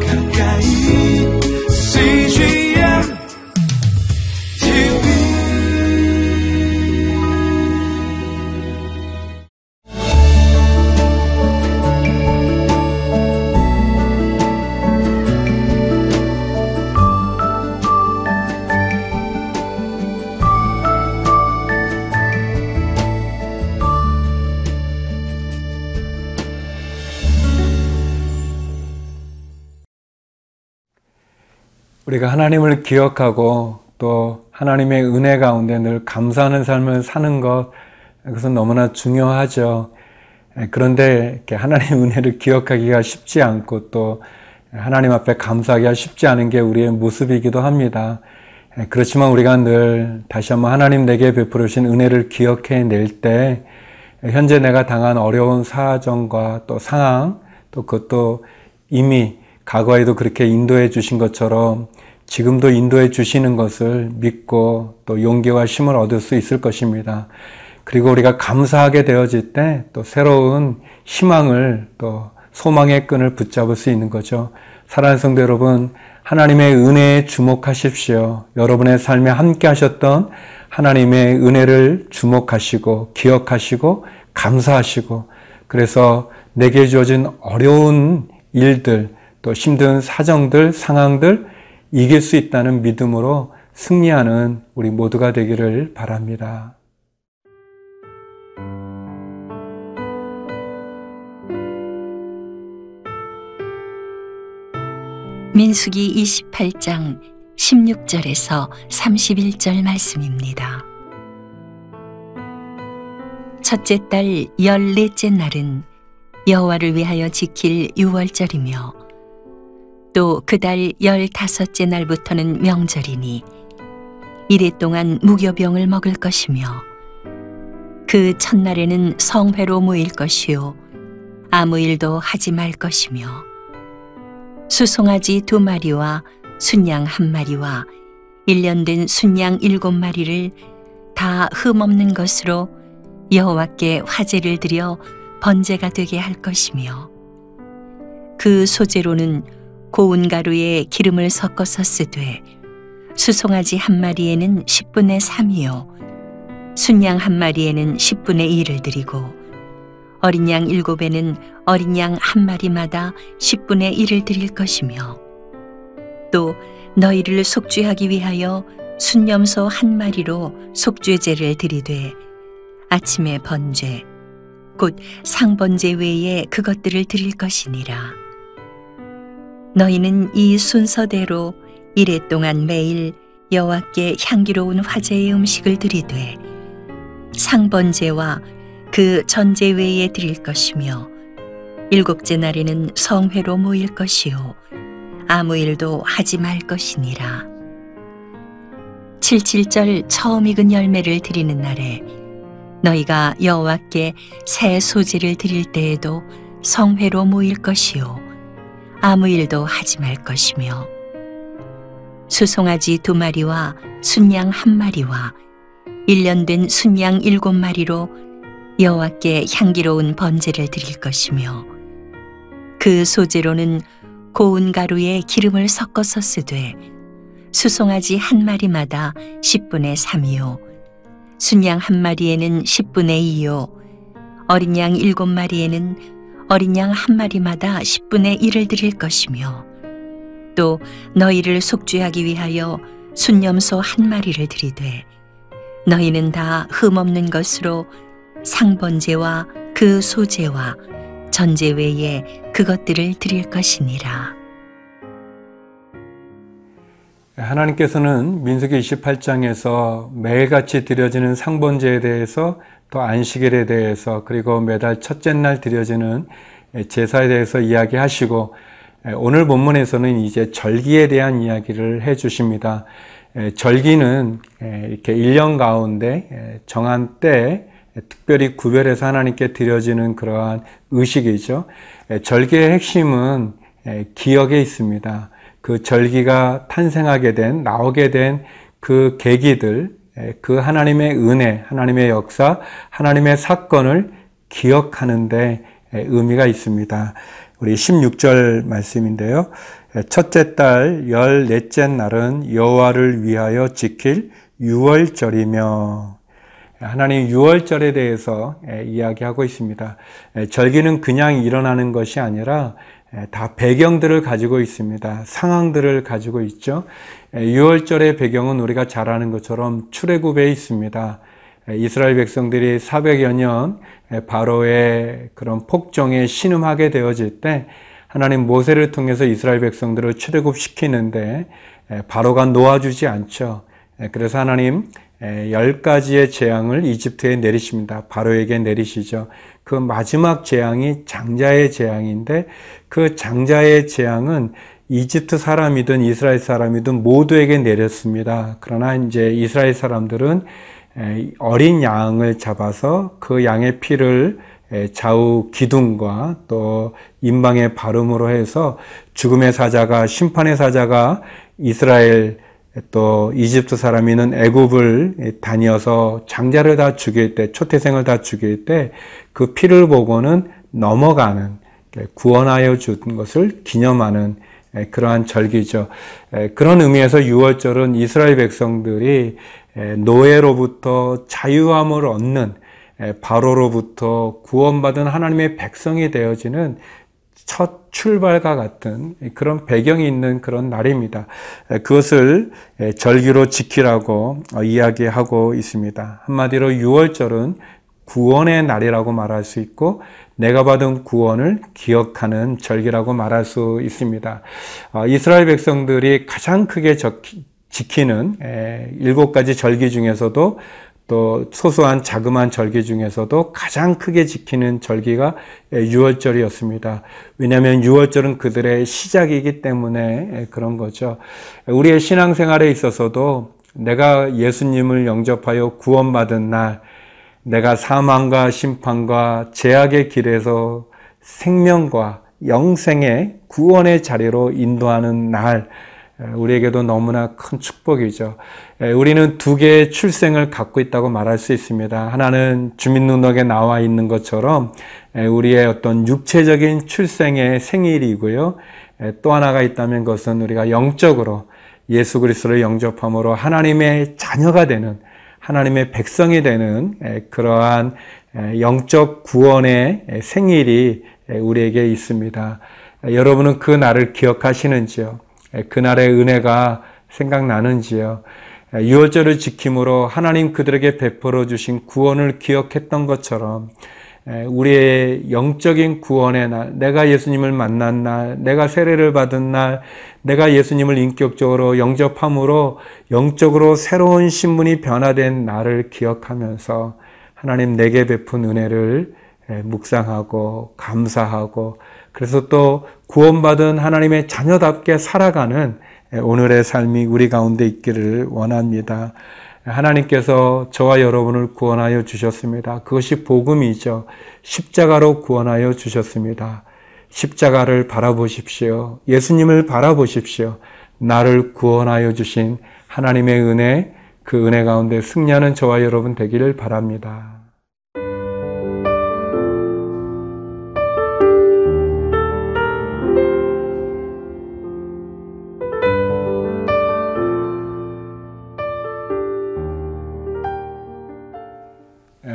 가까 하나님을 기억하고 또 하나님의 은혜 가운데 늘 감사하는 삶을 사는 것, 그것은 너무나 중요하죠. 그런데 이렇게 하나님의 은혜를 기억하기가 쉽지 않고 또 하나님 앞에 감사하기가 쉽지 않은 게 우리의 모습이기도 합니다. 그렇지만 우리가 늘 다시 한번 하나님 내게 베풀어 주신 은혜를 기억해 낼 때 현재 내가 당한 어려운 사정과 또 상황 또 그것도 이미 과거에도 그렇게 인도해 주신 것처럼 지금도 인도해 주시는 것을 믿고 또 용기와 힘을 얻을 수 있을 것입니다. 그리고 우리가 감사하게 되어질 때 또 새로운 희망을 또 소망의 끈을 붙잡을 수 있는 거죠. 사랑하는 성도 여러분, 하나님의 은혜에 주목하십시오. 여러분의 삶에 함께 하셨던 하나님의 은혜를 주목하시고 기억하시고 감사하시고 그래서 내게 주어진 어려운 일들 또 힘든 사정들 상황들 이길 수 있다는 믿음으로 승리하는 우리 모두가 되기를 바랍니다. 민수기 28장 16절에서 31절 말씀입니다. 첫째 달 열넷째 날은 여호와를 위하여 지킬 유월절이며 또 그달 열다섯째 날부터는 명절이니 이래 동안 무교병을 먹을 것이며 그 첫날에는 성회로 모일 것이요 아무 일도 하지 말 것이며 수송아지 두 마리와 순양 한 마리와 일년 된 순양 일곱 마리를 다 흠없는 것으로 여호와께 화제를 드려 번제가 되게 할 것이며 그 소재로는 고운 가루에 기름을 섞어서 쓰되 수송아지 한 마리에는 10분의 3이요 순양 한 마리에는 10분의 1을 드리고 어린 양 일곱에는 어린 양 한 마리마다 10분의 1을 드릴 것이며 또 너희를 속죄하기 위하여 순념소 한 마리로 속죄제를 드리되 아침에 번제 곧 상번제 외에 그것들을 드릴 것이니라 너희는 이 순서대로 이래 동안 매일 여호와께 향기로운 화제의 음식을 드리되 상번제와 그 전제 외에 드릴 것이며 일곱째 날에는 성회로 모일 것이요 아무 일도 하지 말 것이니라. 칠칠절 처음 익은 열매를 드리는 날에 너희가 여호와께 새 소지를 드릴 때에도 성회로 모일 것이요 아무 일도 하지 말 것이며 수송아지 두 마리와 순양 한 마리와 일년 된 순양 일곱 마리로 여호와께 향기로운 번제를 드릴 것이며 그 소재로는 고운 가루에 기름을 섞어서 쓰되 수송아지 한 마리마다 10분의 3이요 순양 한 마리에는 10분의 2요 어린 양 일곱 마리에는 어린 양 한 마리마다 10분의 1을 드릴 것이며 또 너희를 속죄하기 위하여 순념소 한 마리를 드리되 너희는 다 흠없는 것으로 상번제와 그 소제와 전제 외에 그것들을 드릴 것이니라. 하나님께서는 민수기 28장에서 매일같이 드려지는 상번제에 대해서 또 안식일에 대해서 그리고 매달 첫째 날 드려지는 제사에 대해서 이야기하시고 오늘 본문에서는 이제 절기에 대한 이야기를 해 주십니다. 절기는 이렇게 1년 가운데 정한 때 특별히 구별해서 하나님께 드려지는 그러한 의식이죠. 절기의 핵심은 기억에 있습니다. 그 절기가 탄생하게 된, 나오게 된 그 계기들, 그 하나님의 은혜, 하나님의 역사, 하나님의 사건을 기억하는데 의미가 있습니다. 우리 16절 말씀인데요. 첫째 달 열넷째 날은 여호와를 위하여 지킬 유월절이며 하나님 유월절에 대해서 이야기하고 있습니다. 절기는 그냥 일어나는 것이 아니라 다 배경들을 가지고 있습니다. 상황들을 가지고 있죠. 6월절의 배경은 우리가 잘 아는 것처럼 출애굽에 있습니다. 이스라엘 백성들이 400여 년 바로의 그런 폭정에 신음하게 되어질 때 하나님 모세를 통해서 이스라엘 백성들을 출애굽시키는데 바로가 놓아주지 않죠. 그래서 하나님 열 가지의 재앙을 이집트에 내리십니다. 바로에게 내리시죠. 그 마지막 재앙이 장자의 재앙인데 그 장자의 재앙은 이집트 사람이든 이스라엘 사람이든 모두에게 내렸습니다. 그러나 이제 이스라엘 사람들은 어린 양을 잡아서 그 양의 피를 좌우 기둥과 또 임방의 발음으로 해서 죽음의 사자가 심판의 사자가 이스라엘 또 이집트 사람이는 애굽을 다녀서 장자를 다 죽일 때 초태생을 다 죽일 때 그 피를 보고는 넘어가는 구원하여 준 것을 기념하는 그러한 절기죠. 그런 의미에서 유월절은 이스라엘 백성들이 노예로부터 자유함을 얻는 바로로부터 구원받은 하나님의 백성이 되어지는 첫 출발과 같은 그런 배경이 있는 그런 날입니다. 그것을 절기로 지키라고 이야기하고 있습니다. 한마디로 6월절은 구원의 날이라고 말할 수 있고 내가 받은 구원을 기억하는 절기라고 말할 수 있습니다. 이스라엘 백성들이 가장 크게 지키는 일곱 가지 절기 중에서도 또 소소한 자그마한 절기 중에서도 가장 크게 지키는 절기가 유월절이었습니다. 왜냐하면 유월절은 그들의 시작이기 때문에 그런 거죠. 우리의 신앙생활에 있어서도 내가 예수님을 영접하여 구원받은 날, 내가 사망과 심판과 제약의 길에서 생명과 영생의 구원의 자리로 인도하는 날, 우리에게도 너무나 큰 축복이죠. 우리는 두 개의 출생을 갖고 있다고 말할 수 있습니다. 하나는 주민등록에 나와 있는 것처럼 우리의 어떤 육체적인 출생의 생일이고요. 또 하나가 있다면 그것은 우리가 영적으로 예수 그리스도를 영접함으로 하나님의 자녀가 되는 하나님의 백성이 되는 그러한 영적 구원의 생일이 우리에게 있습니다. 여러분은 그 날을 기억하시는지요? 그날의 은혜가 생각나는지요. 6월절을 지킴으로 하나님 그들에게 베풀어 주신 구원을 기억했던 것처럼 우리의 영적인 구원의 날, 내가 예수님을 만난 날, 내가 세례를 받은 날, 내가 예수님을 인격적으로 영접함으로 영적으로 새로운 신분이 변화된 날을 기억하면서 하나님 내게 베푼 은혜를 묵상하고 감사하고 그래서 또 구원받은 하나님의 자녀답게 살아가는 오늘의 삶이 우리 가운데 있기를 원합니다. 하나님께서 저와 여러분을 구원하여 주셨습니다. 그것이 복음이죠. 십자가로 구원하여 주셨습니다. 십자가를 바라보십시오. 예수님을 바라보십시오. 나를 구원하여 주신 하나님의 은혜, 그 은혜 가운데 승리하는 저와 여러분 되기를 바랍니다.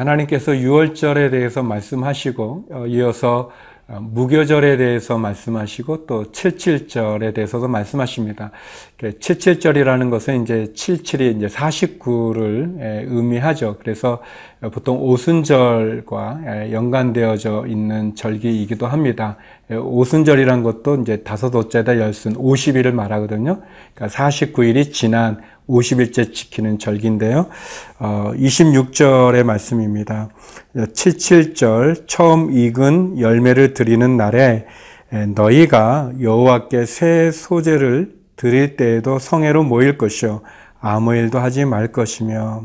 하나님께서 유월절에 대해서 말씀하시고 어, 이어서 어, 무교절에 대해서 말씀하시고 또 칠칠절에 대해서도 말씀하십니다. 칠칠절이라는 것은 이제 칠칠이 이제 49를 의미하죠. 그래서 보통 오순절과 연관되어져 있는 절기이기도 합니다. 오순절이란 것도 이제 다섯 어째다 열순 50일을 말하거든요. 그러니까 49일이 지난 50일째 지키는 절기인데요. 어, 26절의 말씀입니다. 77절 처음 익은 열매를 드리는 날에 너희가 여호와께 새 소재를 드릴 때에도 성회로 모일 것이요 아무 일도 하지 말 것이며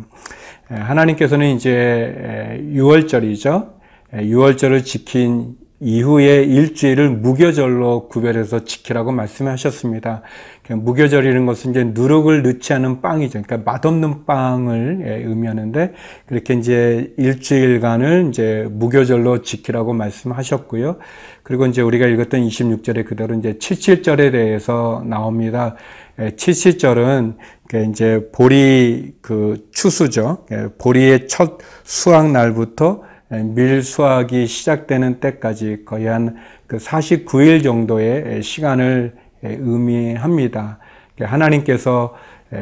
하나님께서는 이제 6월절이죠. 6월절을 지킨 이후에 일주일을 무교절로 구별해서 지키라고 말씀하셨습니다. 무교절이라는 것은 이제 누룩을 넣지 않은 빵이죠. 그러니까 맛없는 빵을 예, 의미하는데 그렇게 이제 일주일간을 이제 무교절로 지키라고 말씀하셨고요. 그리고 이제 우리가 읽었던 26절에 그대로 이제 77절에 대해서 나옵니다. 77절은 예, 이제 보리 그 추수죠. 예, 보리의 첫 수확 날부터 밀 수확이 시작되는 때까지 거의 한 그 49일 정도의 시간을 의미합니다. 하나님께서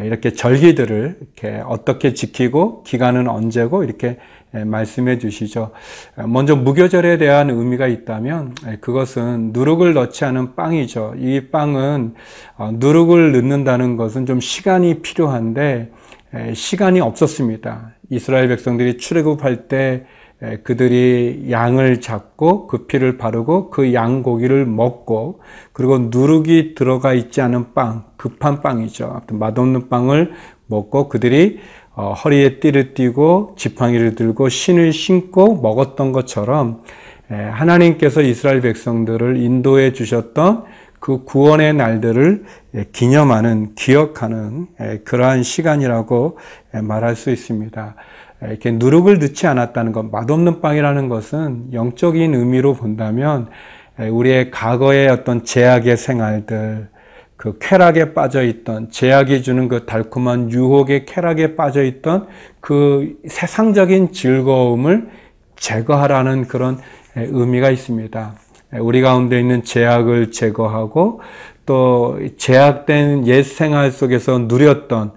이렇게 절기들을 이렇게 어떻게 지키고 기간은 언제고 이렇게 말씀해 주시죠. 먼저 무교절에 대한 의미가 있다면 그것은 누룩을 넣지 않은 빵이죠. 이 빵은 어, 누룩을 넣는다는 것은 좀 시간이 필요한데 시간이 없었습니다. 이스라엘 백성들이 출애굽할 때 그들이 양을 잡고 그 피를 바르고 그 양 고기를 먹고 그리고 누룩이 들어가 있지 않은 빵, 급한 빵이죠. 맛없는 빵을 먹고 그들이 어, 허리에 띠를 띠고 지팡이를 들고 신을 신고 먹었던 것처럼 하나님께서 이스라엘 백성들을 인도해 주셨던 그 구원의 날들을 기념하는, 기억하는 그러한 시간이라고 말할 수 있습니다. 이렇게 누룩을 넣지 않았다는 것, 맛없는 빵이라는 것은 영적인 의미로 본다면 우리의 과거의 어떤 제약의 생활들, 그 쾌락에 빠져 있던 제약이 주는 그 달콤한 유혹의 쾌락에 빠져 있던 그 세상적인 즐거움을 제거하라는 그런 의미가 있습니다. 우리 가운데 있는 제약을 제거하고 또 제약된 옛 생활 속에서 누렸던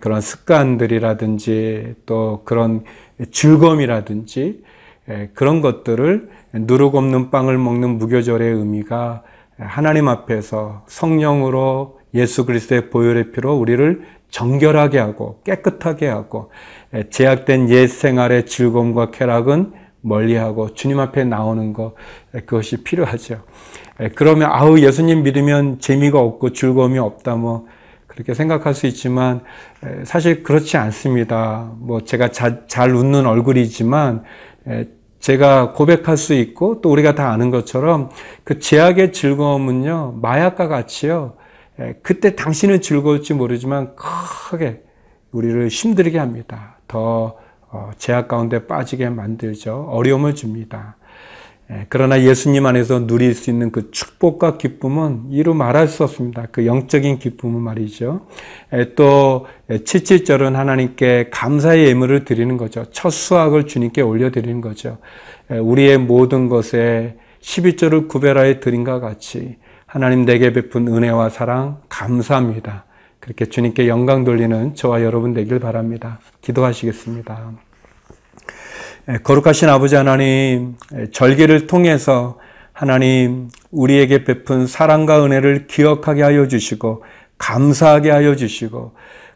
그런 습관들이라든지 또 그런 즐거움이라든지 그런 것들을 누룩 없는 빵을 먹는 무교절의 의미가 하나님 앞에서 성령으로 예수 그리스도의 보혈의 피로 우리를 정결하게 하고 깨끗하게 하고 제약된 옛 생활의 즐거움과 쾌락은 멀리하고 주님 앞에 나오는 것 그것이 필요하죠. 그러면 아우 예수님 믿으면 재미가 없고 즐거움이 없다 뭐 그렇게 생각할 수 있지만 사실 그렇지 않습니다. 뭐 제가 자, 잘 웃는 얼굴이지만 제가 고백할 수 있고 또 우리가 다 아는 것처럼 그 제약의 즐거움은요 마약과 같이요 그때 당신은 즐거울지 모르지만 크게 우리를 힘들게 합니다. 더 어, 제약 가운데 빠지게 만들죠. 어려움을 줍니다. 예, 그러나 예수님 안에서 누릴 수 있는 그 축복과 기쁨은 이루 말할 수 없습니다. 그 영적인 기쁨은 말이죠. 예, 또 77절은 하나님께 감사의 예물을 드리는 거죠. 첫 수확을 주님께 올려드리는 거죠. 예, 우리의 모든 것에 12절을 구별하여 드린과 같이 하나님 내게 베푼 은혜와 사랑 감사합니다. 그렇게 주님께 영광 돌리는 저와 여러분 되길 바랍니다. 기도하시겠습니다. 예, 거룩하신 아버지 하나님, 예, 절기를 통해서 하나님, 우리에게 베푼 사랑과 은혜를 기억하게 하여 주시고, 감사하게 하여 주시고,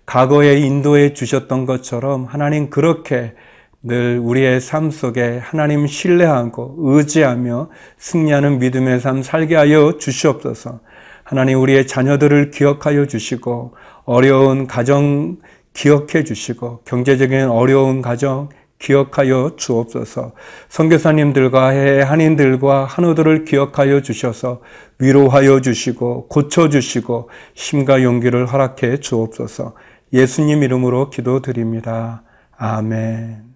과거에 인도해 주셨던 것처럼 하나님 그렇게 늘 우리의 삶 속에 하나님 신뢰하고 의지하며 승리하는 믿음의 삶 살게 하여 주시옵소서. 하나님 우리의 자녀들을 기억하여 주시고 어려운 가정 기억해 주시고 경제적인 어려운 가정 기억하여 주옵소서. 선교사님들과 한인들과 한우들을 기억하여 주셔서 위로하여 주시고 고쳐 주시고 힘과 용기를 허락해 주옵소서. 예수님 이름으로 기도드립니다. 아멘.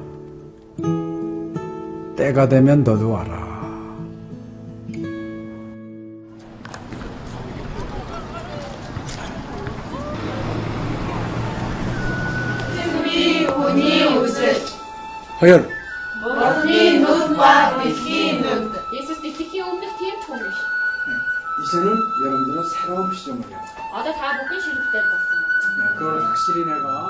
때가 되면 너도 와라. 틈이 오니 웃을. 허연. 머니 눈과 빛이 눈. 네, 이제는 여러분들은 새로운 시점을 해야 아, 다 먹기 싫을 때 봤어. 그걸 확실히 내가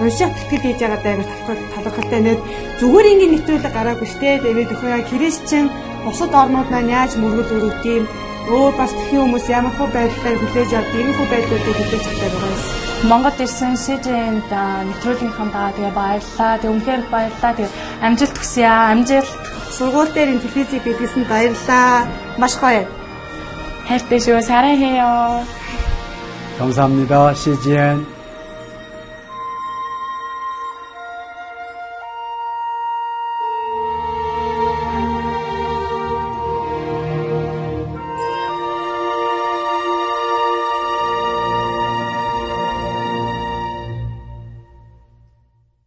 уншаад тэтгэл хийж байгаа даа талархалтай нэт зүгээр ингээд нэвтрүүлэг гараагүй штэ тэгээд өхөө христчэн бусад орнууд маань яаж мөргөл өрөвт юм өөр бас тхэн хүмүүс ямар хөө байдлаар хүлээж авд ийм хөө байдлуудыг хүлээж авдаг байгаа юм. Монгол ирсэн СЖН-д нэвтрүүлгийнхаа даа тэгээ баярлаа. Тэг үнхээр их баярлаа. Тэг амжилт хүсье аа. Амжилт. Сургууль дээр ин телевизийг бидлсэн баярлаа. Маш гоё. хайртай шүү. 사랑해요. 감사합니다. CGN